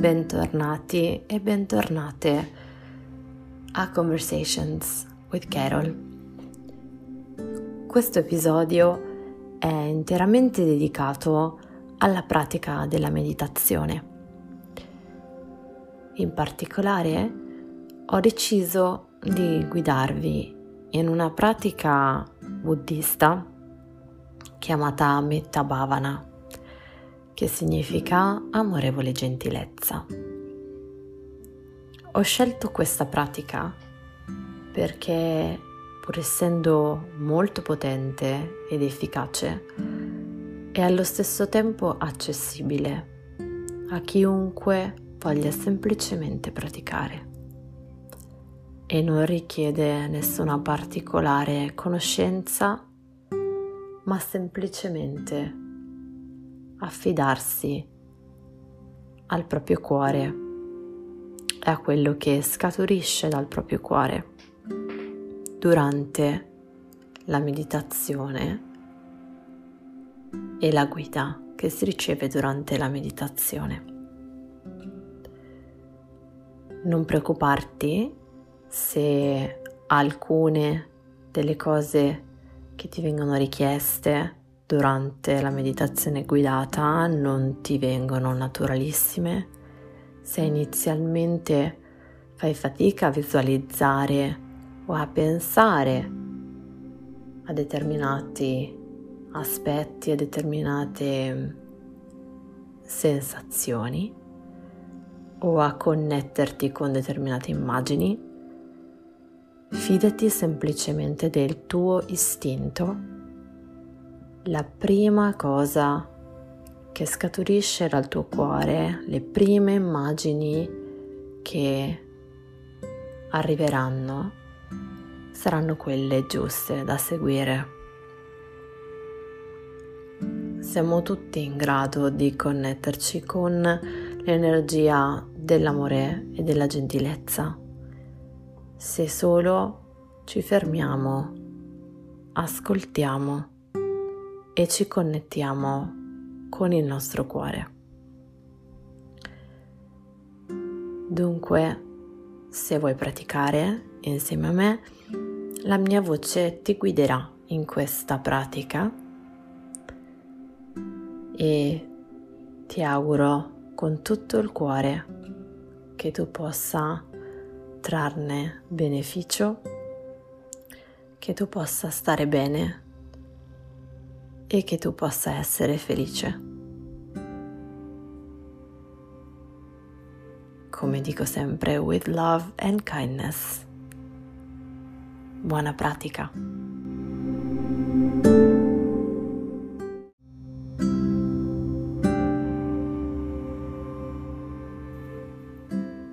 bentornati e bentornate a Conversations with Carol. Questo episodio è interamente dedicato alla pratica della meditazione. In particolare ho deciso di guidarvi in una pratica buddista chiamata Metta Bhavana che significa amorevole gentilezza. Ho scelto questa pratica perché, pur essendo molto potente ed efficace, è allo stesso tempo accessibile a chiunque voglia semplicemente praticare e non richiede nessuna particolare conoscenza, ma semplicemente affidarsi al proprio cuore e a quello che scaturisce dal proprio cuore durante la meditazione e la guida che si riceve durante la meditazione. Non preoccuparti se alcune delle cose che ti vengono richieste durante la meditazione guidata non ti vengono naturalissime, se inizialmente fai fatica a visualizzare o a pensare a determinati aspetti, a determinate sensazioni o a connetterti con determinate immagini, fidati semplicemente del tuo istinto la prima cosa che scaturisce dal tuo cuore, le prime immagini che arriveranno saranno quelle giuste da seguire. Siamo tutti in grado di connetterci con l'energia dell'amore e della gentilezza se solo ci fermiamo, ascoltiamo e ci connettiamo con il nostro cuore. Dunque, se vuoi praticare insieme a me, la mia voce ti guiderà in questa pratica e ti auguro con tutto il cuore che tu possa trarne beneficio, che tu possa stare bene e che tu possa essere felice. Come dico sempre, with love and kindness. Buona pratica.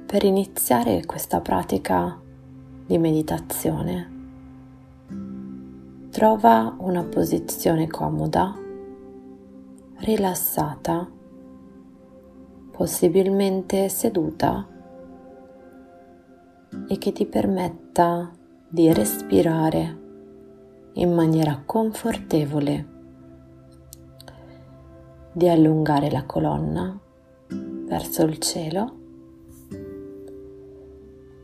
Per iniziare questa pratica di meditazione Trova una posizione comoda, rilassata, possibilmente seduta e che ti permetta di respirare in maniera confortevole, di allungare la colonna verso il cielo,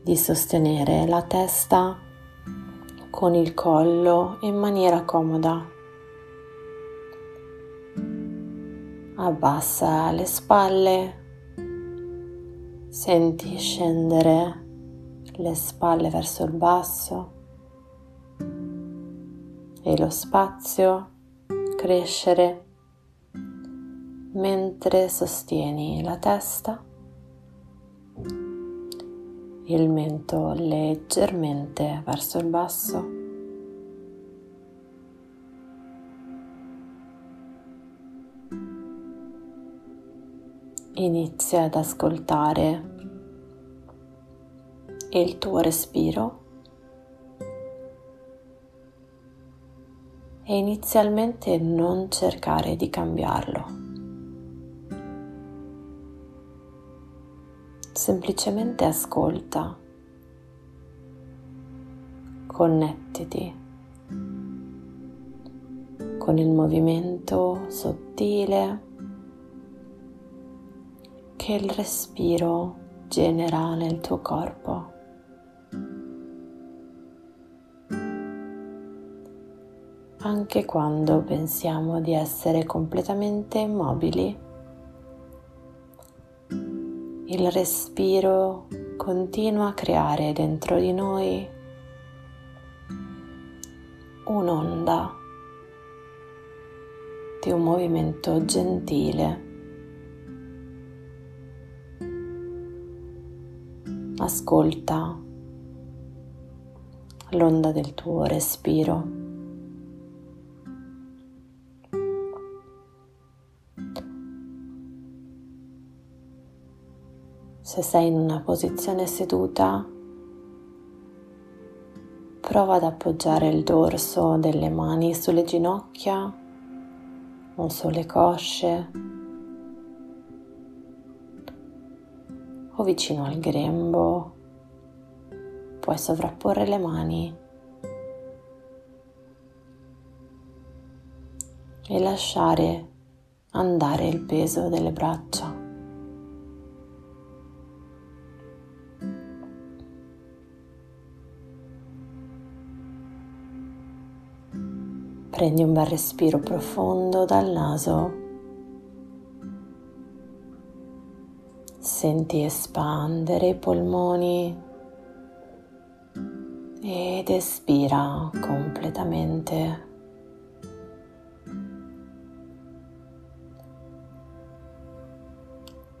di sostenere la testa con il collo in maniera comoda. Abbassa le spalle, senti scendere le spalle verso il basso e lo spazio crescere mentre sostieni la testa, il mento leggermente verso il basso. Inizia ad ascoltare il tuo respiro e inizialmente non cercare di cambiarlo. Semplicemente ascolta, connettiti con il movimento sottile che il respiro genera nel tuo corpo. Anche quando pensiamo di essere completamente immobili, il respiro continua a creare dentro di noi un'onda di un movimento gentile. Ascolta l'onda del tuo respiro. Se sei in una posizione seduta, prova ad appoggiare il dorso delle mani sulle ginocchia o sulle cosce o vicino al grembo. Puoi sovrapporre le mani e lasciare andare il peso delle braccia. Prendi un bel respiro profondo dal naso. Senti espandere i polmoni ed espira completamente.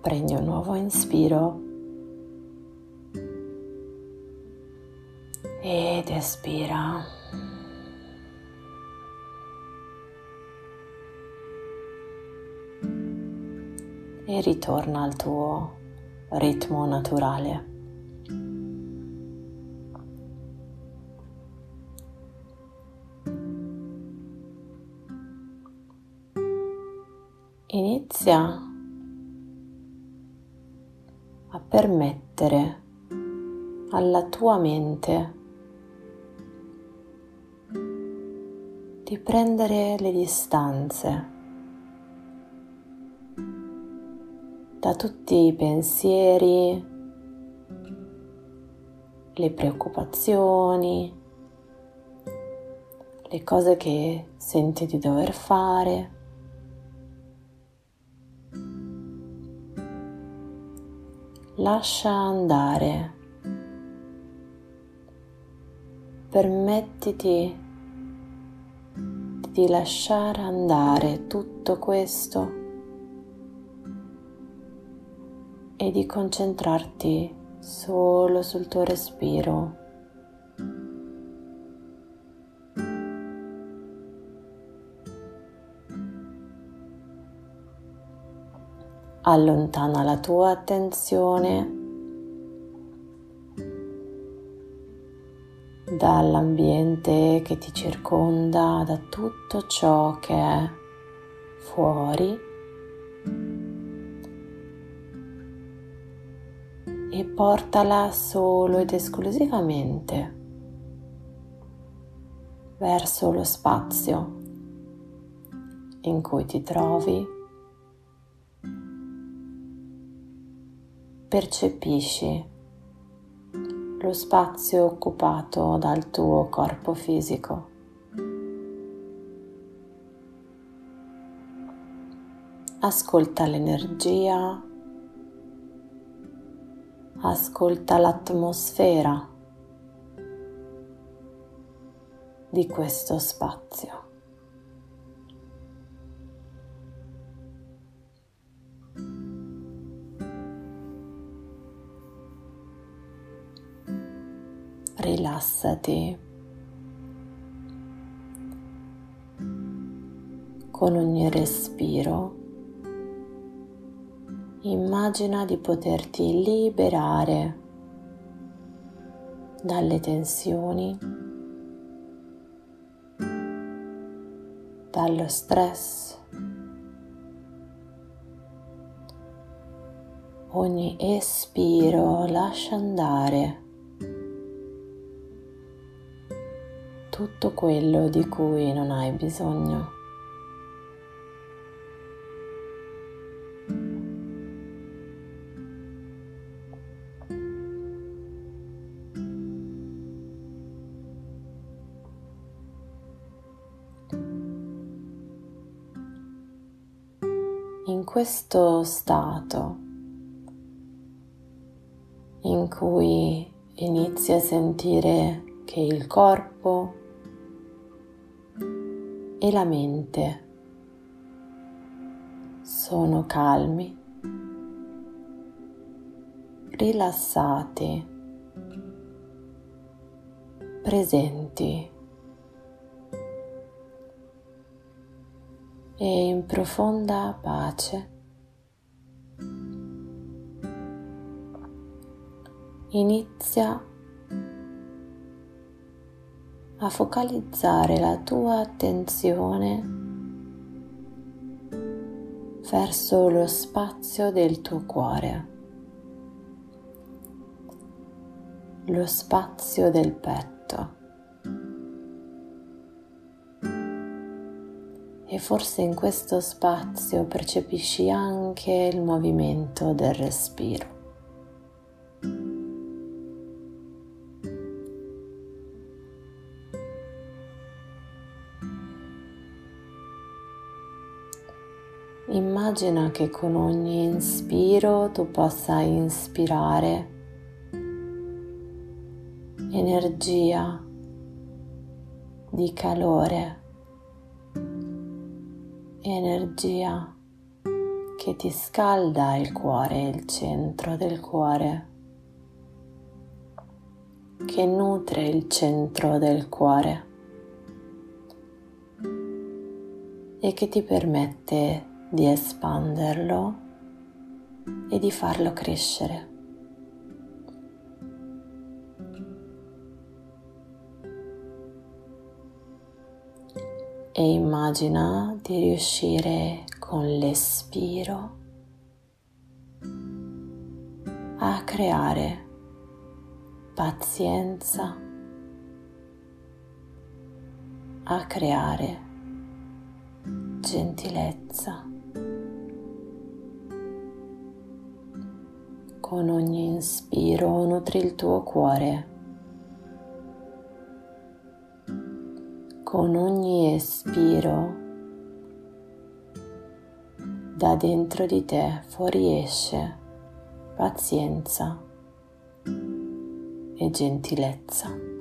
Prendi un nuovo inspiro ed espira. E ritorna al tuo ritmo naturale. Inizia a permettere alla tua mente di prendere le distanze da tutti i pensieri, le preoccupazioni, le cose che senti di dover fare. Lascia andare. Permettiti di lasciare andare tutto questo e di concentrarti solo sul tuo respiro. Allontana la tua attenzione dall'ambiente che ti circonda, da tutto ciò che è fuori portala solo ed esclusivamente verso lo spazio in cui ti trovi. Percepisci lo spazio occupato dal tuo corpo fisico. Ascolta l'energia ascolta l'atmosfera di questo spazio. Rilassati con ogni respiro immagina di poterti liberare dalle tensioni, dallo stress. Ogni espiro lascia andare tutto quello di cui non hai bisogno. Questo stato in cui inizi a sentire che il corpo e la mente sono calmi, rilassati, presenti e in profonda pace. Inizia a focalizzare la tua attenzione verso lo spazio del tuo cuore, lo spazio del petto. E forse in questo spazio percepisci anche il movimento del respiro. Immagina che con ogni inspiro tu possa inspirare energia di calore, energia che ti scalda il cuore, il centro del cuore, che nutre il centro del cuore e che ti permette di espanderlo e di farlo crescere. E immagina di riuscire con l'espiro a creare pazienza, a creare gentilezza. Con ogni inspiro nutri il tuo cuore. Con ogni espiro da dentro di te fuoriesce pazienza e gentilezza.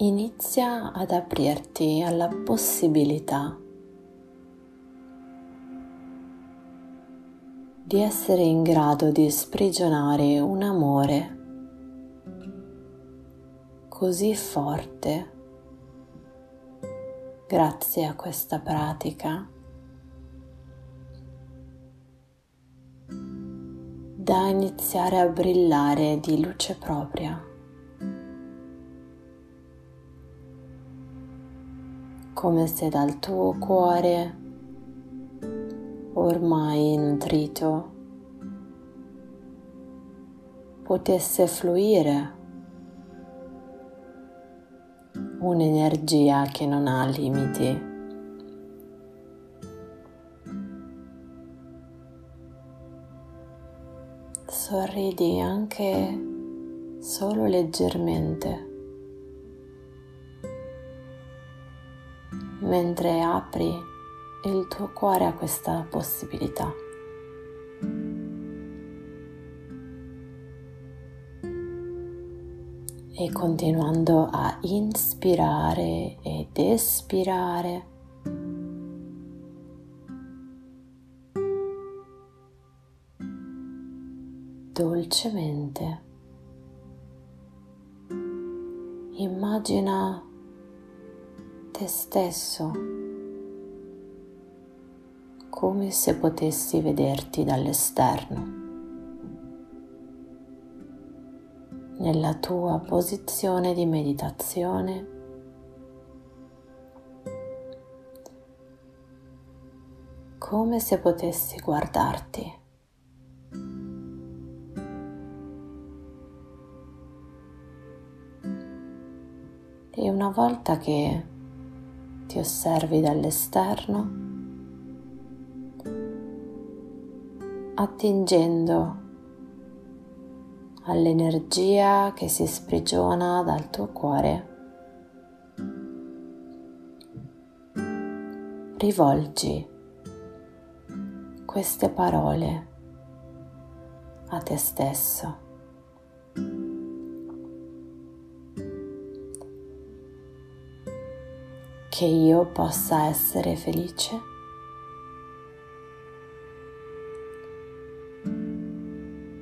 Inizia ad aprirti alla possibilità di essere in grado di sprigionare un amore così forte grazie a questa pratica da iniziare a brillare di luce propria. Come se dal tuo cuore ormai nutrito potesse fluire un'energia che non ha limiti. Sorridi anche solo leggermente. Mentre apri il tuo cuore a questa possibilità. E continuando a inspirare ed espirare, dolcemente immagina te stesso come se potessi vederti dall'esterno. Nella tua posizione di meditazione come se potessi guardarti. E una volta che ti osservi dall'esterno, attingendo all'energia che si sprigiona dal tuo cuore, rivolgi queste parole a te stesso. Che io possa essere felice.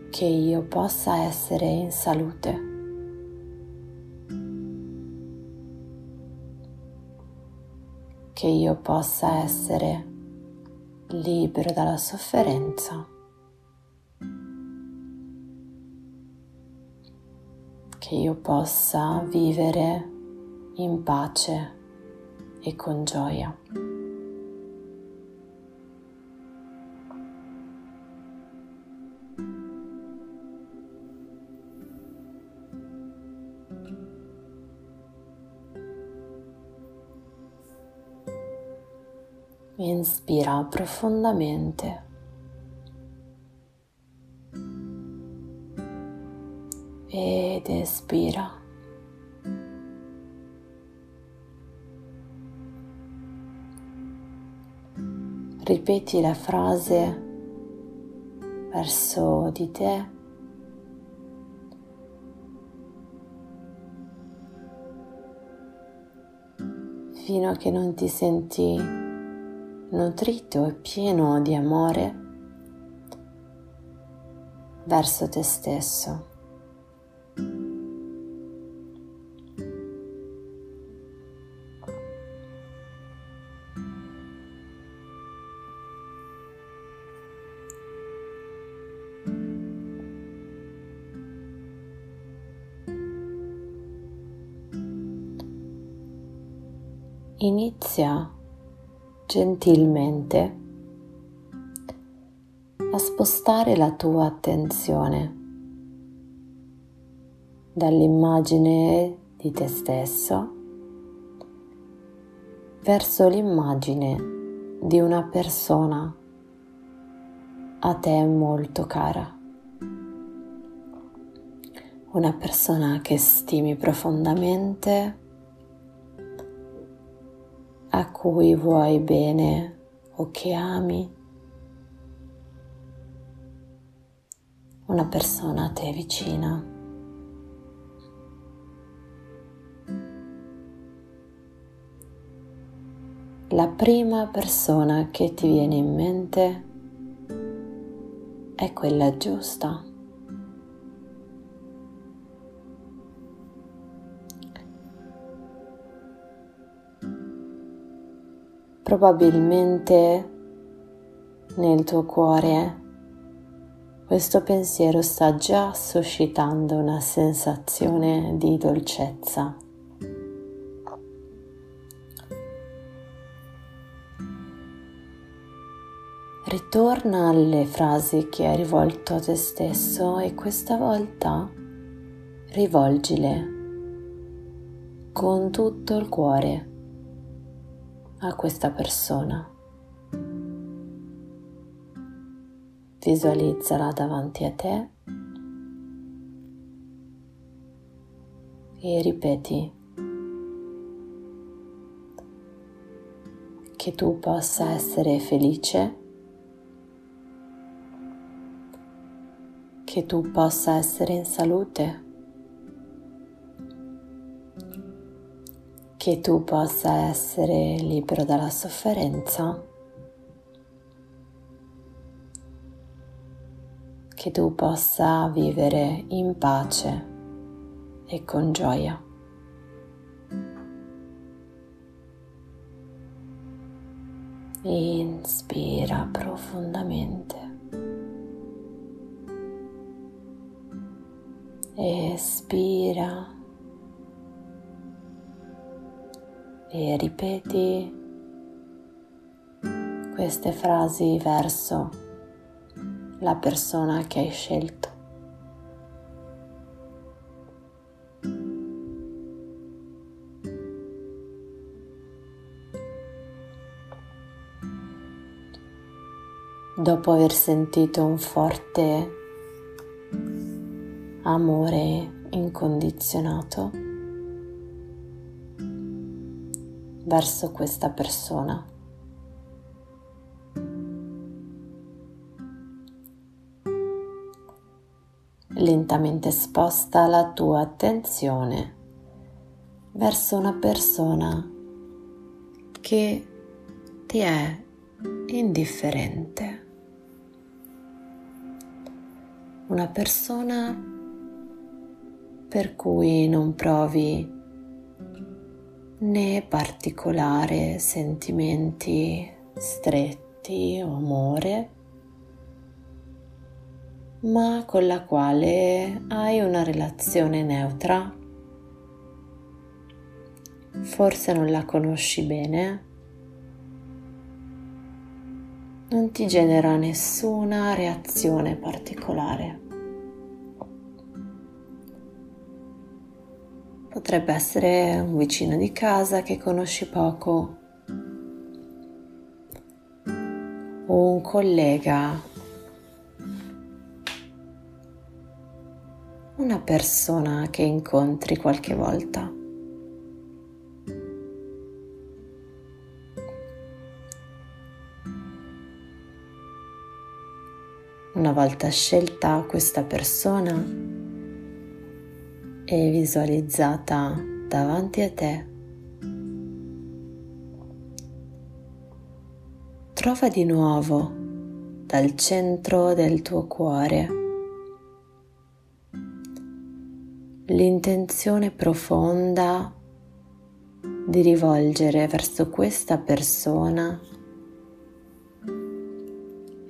Che io possa essere in salute. Che io possa essere libero dalla sofferenza, che io possa vivere in pace e con gioia. Inspira profondamente. Ed espira. Ripeti la frase verso di te. fino a che non ti senti nutrito e pieno di amore verso te stesso. Inizia gentilmente a spostare la tua attenzione dall'immagine di te stesso verso l'immagine di una persona a te molto cara. Una persona che stimi profondamente a cui vuoi bene o che ami, una persona a te vicina. La prima persona che ti viene in mente è quella giusta. Probabilmente nel tuo cuore questo pensiero sta già suscitando una sensazione di dolcezza. Ritorna alle frasi che hai rivolto a te stesso e questa volta rivolgile con tutto il cuore a questa persona. Visualizzala davanti a te e ripeti che tu possa essere felice, che tu possa essere in salute che tu possa essere libero dalla sofferenza, che tu possa vivere in pace e con gioia. Inspira profondamente. Espira e ripeti queste frasi verso la persona che hai scelto. Dopo aver sentito un forte amore incondizionato verso questa persona. Lentamente sposta la tua attenzione verso una persona che ti è indifferente. Una persona per cui non provi né particolare sentimenti stretti o amore, ma con la quale hai una relazione neutra. Forse non la conosci bene, non ti genera nessuna reazione particolare. Potrebbe essere un vicino di casa che conosci poco o un collega, una persona che incontri qualche volta. Una volta scelta questa persona, e visualizzata davanti a te. Trova di nuovo dal centro del tuo cuore l'intenzione profonda di rivolgere verso questa persona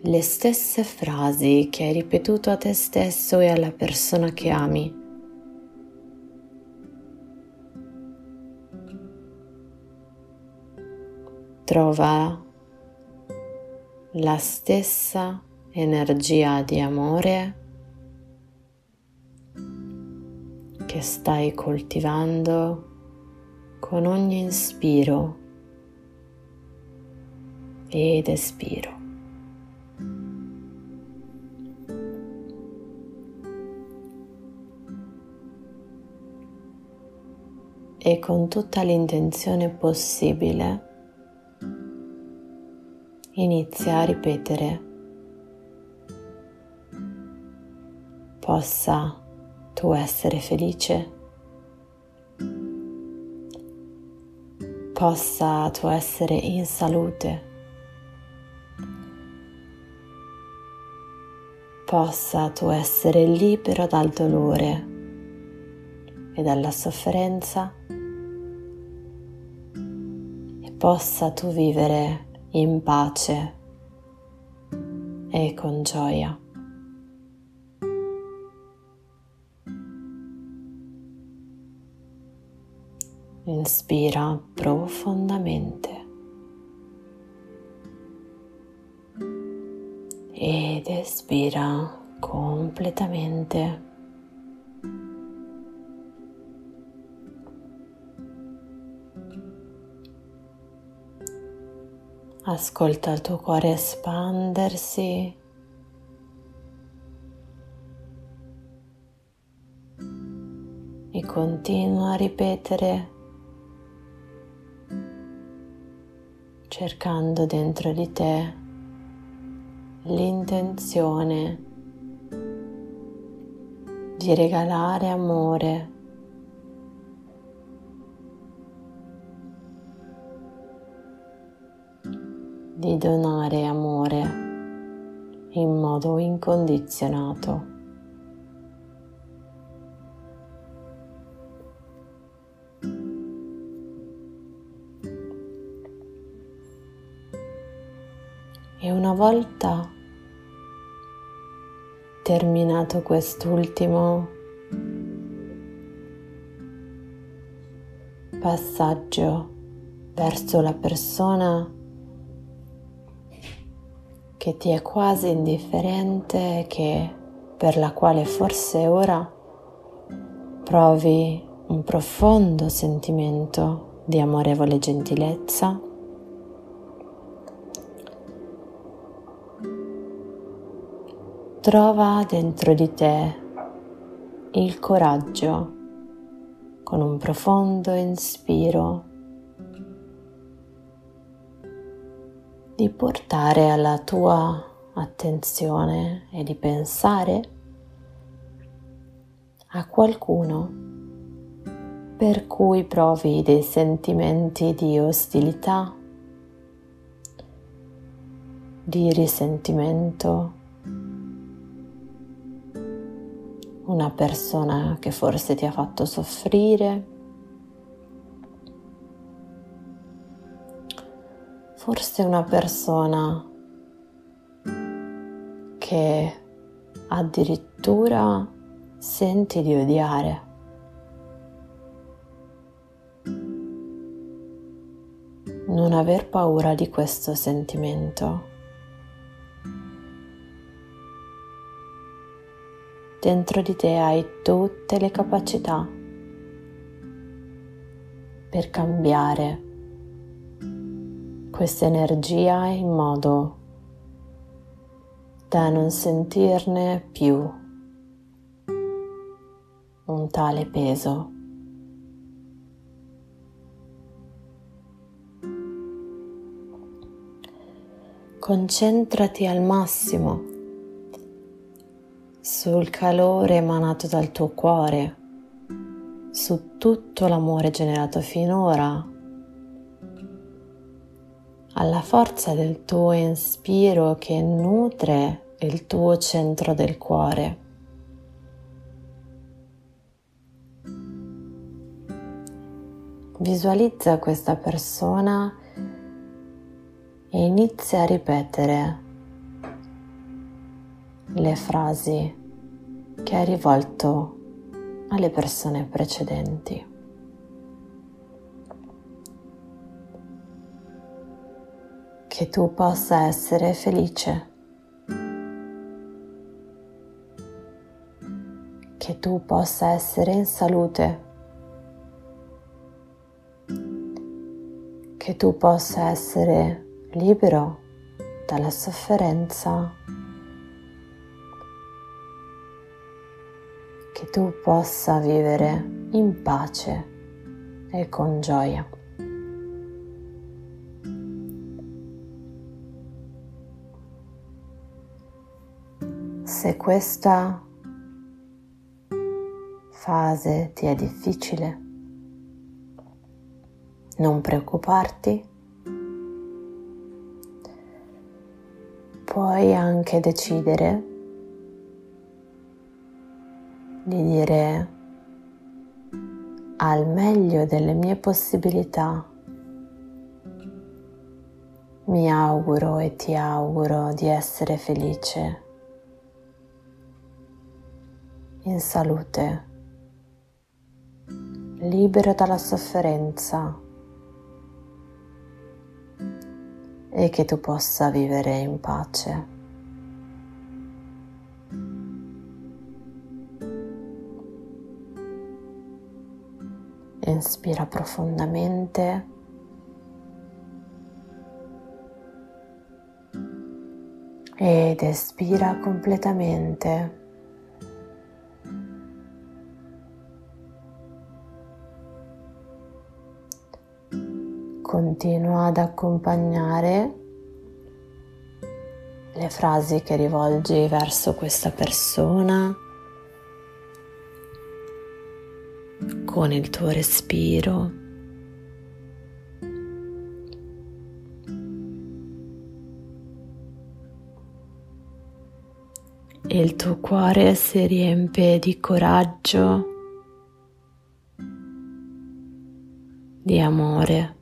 le stesse frasi che hai ripetuto a te stesso e alla persona che ami. Trova la stessa energia di amore che stai coltivando con ogni inspiro ed espiro. E con tutta l'intenzione possibile inizia a ripetere. Possa tu essere felice, possa tu essere in salute, possa tu essere libero dal dolore e dalla sofferenza. E possa tu vivere in pace e con gioia. Inspira profondamente ed espira completamente. Ascolta il tuo cuore espandersi. E continua a ripetere cercando dentro di te l'intenzione di regalare amore di donare amore in modo incondizionato. E una volta terminato quest'ultimo passaggio verso la persona che ti è quasi indifferente che per la quale forse ora provi un profondo sentimento di amorevole gentilezza. Trova dentro di te il coraggio con un profondo inspiro di portare alla tua attenzione e di pensare a qualcuno per cui provi dei sentimenti di ostilità, di risentimento, una persona che forse ti ha fatto soffrire, forse una persona che addirittura senti di odiare. Non aver paura di questo sentimento. Dentro di te hai tutte le capacità per cambiare questa energia in modo da non sentirne più un tale peso. Concentrati al massimo sul calore emanato dal tuo cuore, su tutto l'amore generato finora alla forza del tuo inspiro che nutre il tuo centro del cuore. Visualizza questa persona e inizia a ripetere le frasi che hai rivolto alle persone precedenti. Che tu possa essere felice, che tu possa essere in salute, che tu possa essere libero dalla sofferenza, che tu possa vivere in pace e con gioia. Se questa fase ti è difficile, non preoccuparti, puoi anche decidere di dire al meglio delle mie possibilità. Mi auguro e ti auguro di essere felice in salute, libero dalla sofferenza e che tu possa vivere in pace. Inspira profondamente. Ed espira completamente. Continua ad accompagnare le frasi che rivolgi verso questa persona con il tuo respiro. E il tuo cuore si riempie di coraggio, di amore.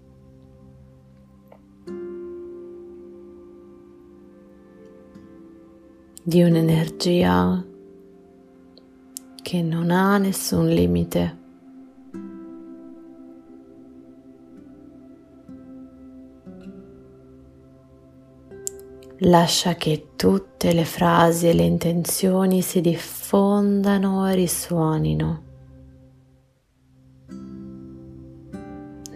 Di un'energia che non ha nessun limite. Lascia che tutte le frasi e le intenzioni si diffondano e risuonino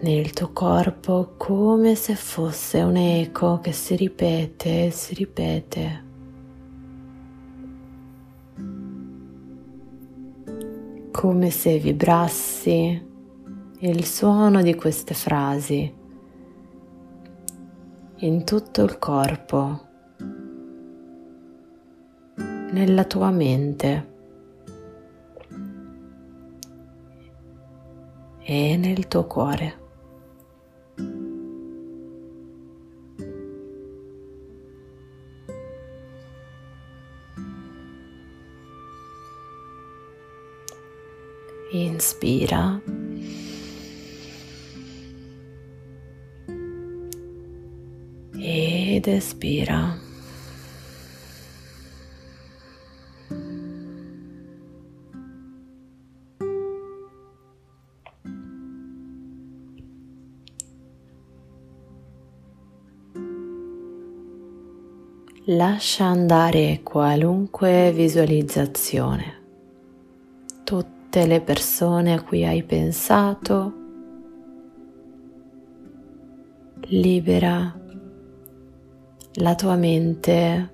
nel tuo corpo come se fosse un eco che si ripete e si ripete. Come se vibrassi il suono di queste frasi in tutto il corpo nella tua mente e nel tuo cuore. Ed espira. Lascia andare qualunque visualizzazione, tutte le persone a cui hai pensato, libera la tua mente,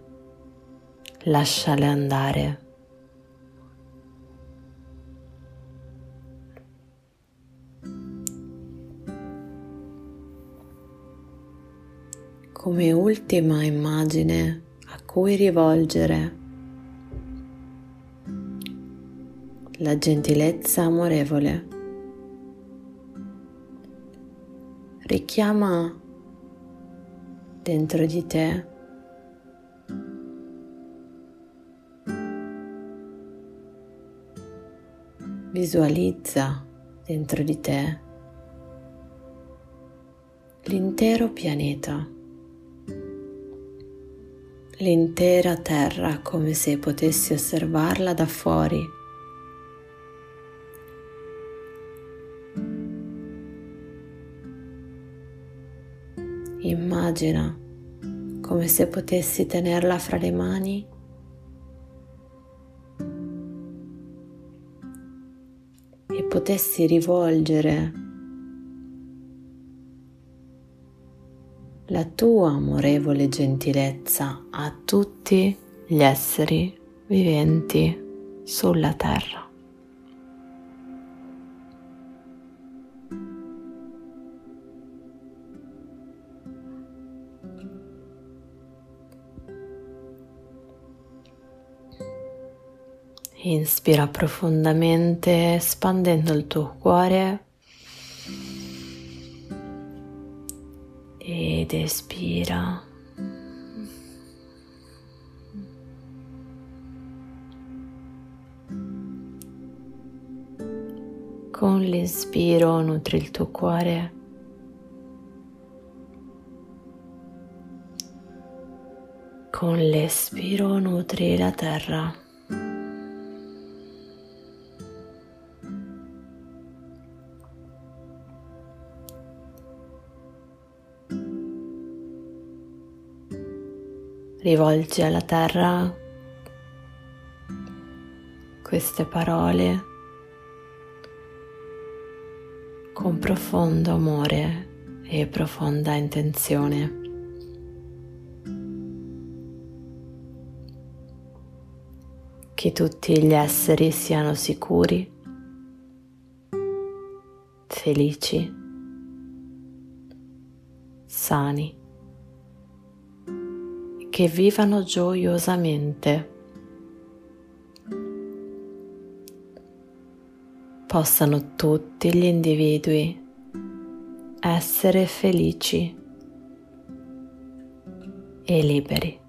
lasciale andare. Come ultima immagine cui rivolgere la gentilezza amorevole. Richiama dentro di te visualizza dentro di te l'intero pianeta l'intera terra come se potessi osservarla da fuori. Immagina come se potessi tenerla fra le mani e potessi rivolgere la tua amorevole gentilezza a tutti gli esseri viventi sulla terra. Inspira profondamente espandendo il tuo cuore ed espira. Con l'inspiro nutri il tuo cuore. Con l'espiro nutri la terra. Rivolgi alla terra queste parole con profondo amore e profonda intenzione. Che tutti gli esseri siano sicuri, felici, sani che vivano gioiosamente, possano tutti gli individui essere felici e liberi.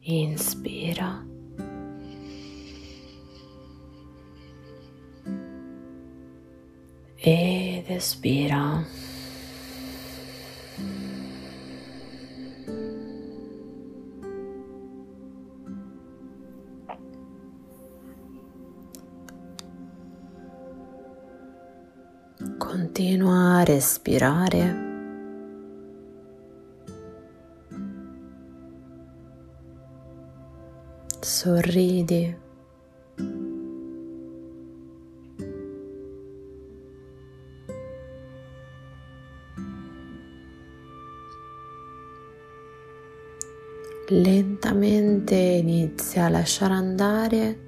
Inspira. Ed espira. Continua a respirare. Sorridi. Lentamente inizia a lasciare andare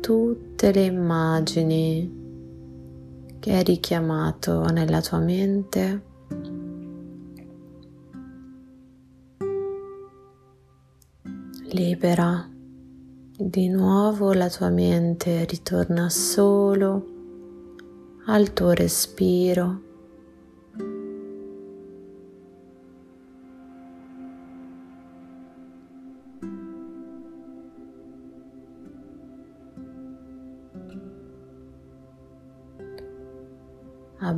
tutte le immagini che hai richiamato nella tua mente. Libera di nuovo la tua mente, ritorna solo al tuo respiro.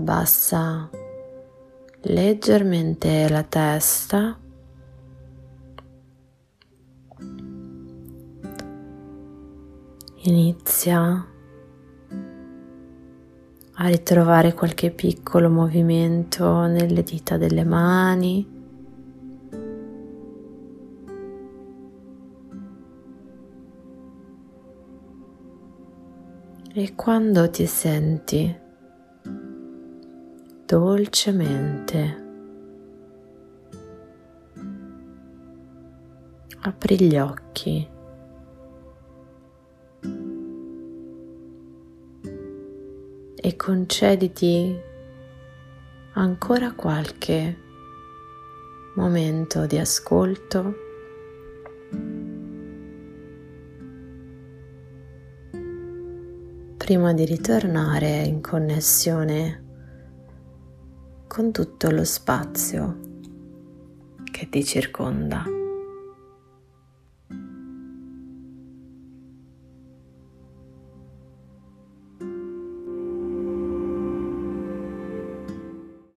Abbassa leggermente la testa. Inizia a ritrovare qualche piccolo movimento nelle dita delle mani. E quando ti senti dolcemente. Apri gli occhi. E concediti ancora qualche momento di ascolto. prima di ritornare in connessione con tutto lo spazio che ti circonda.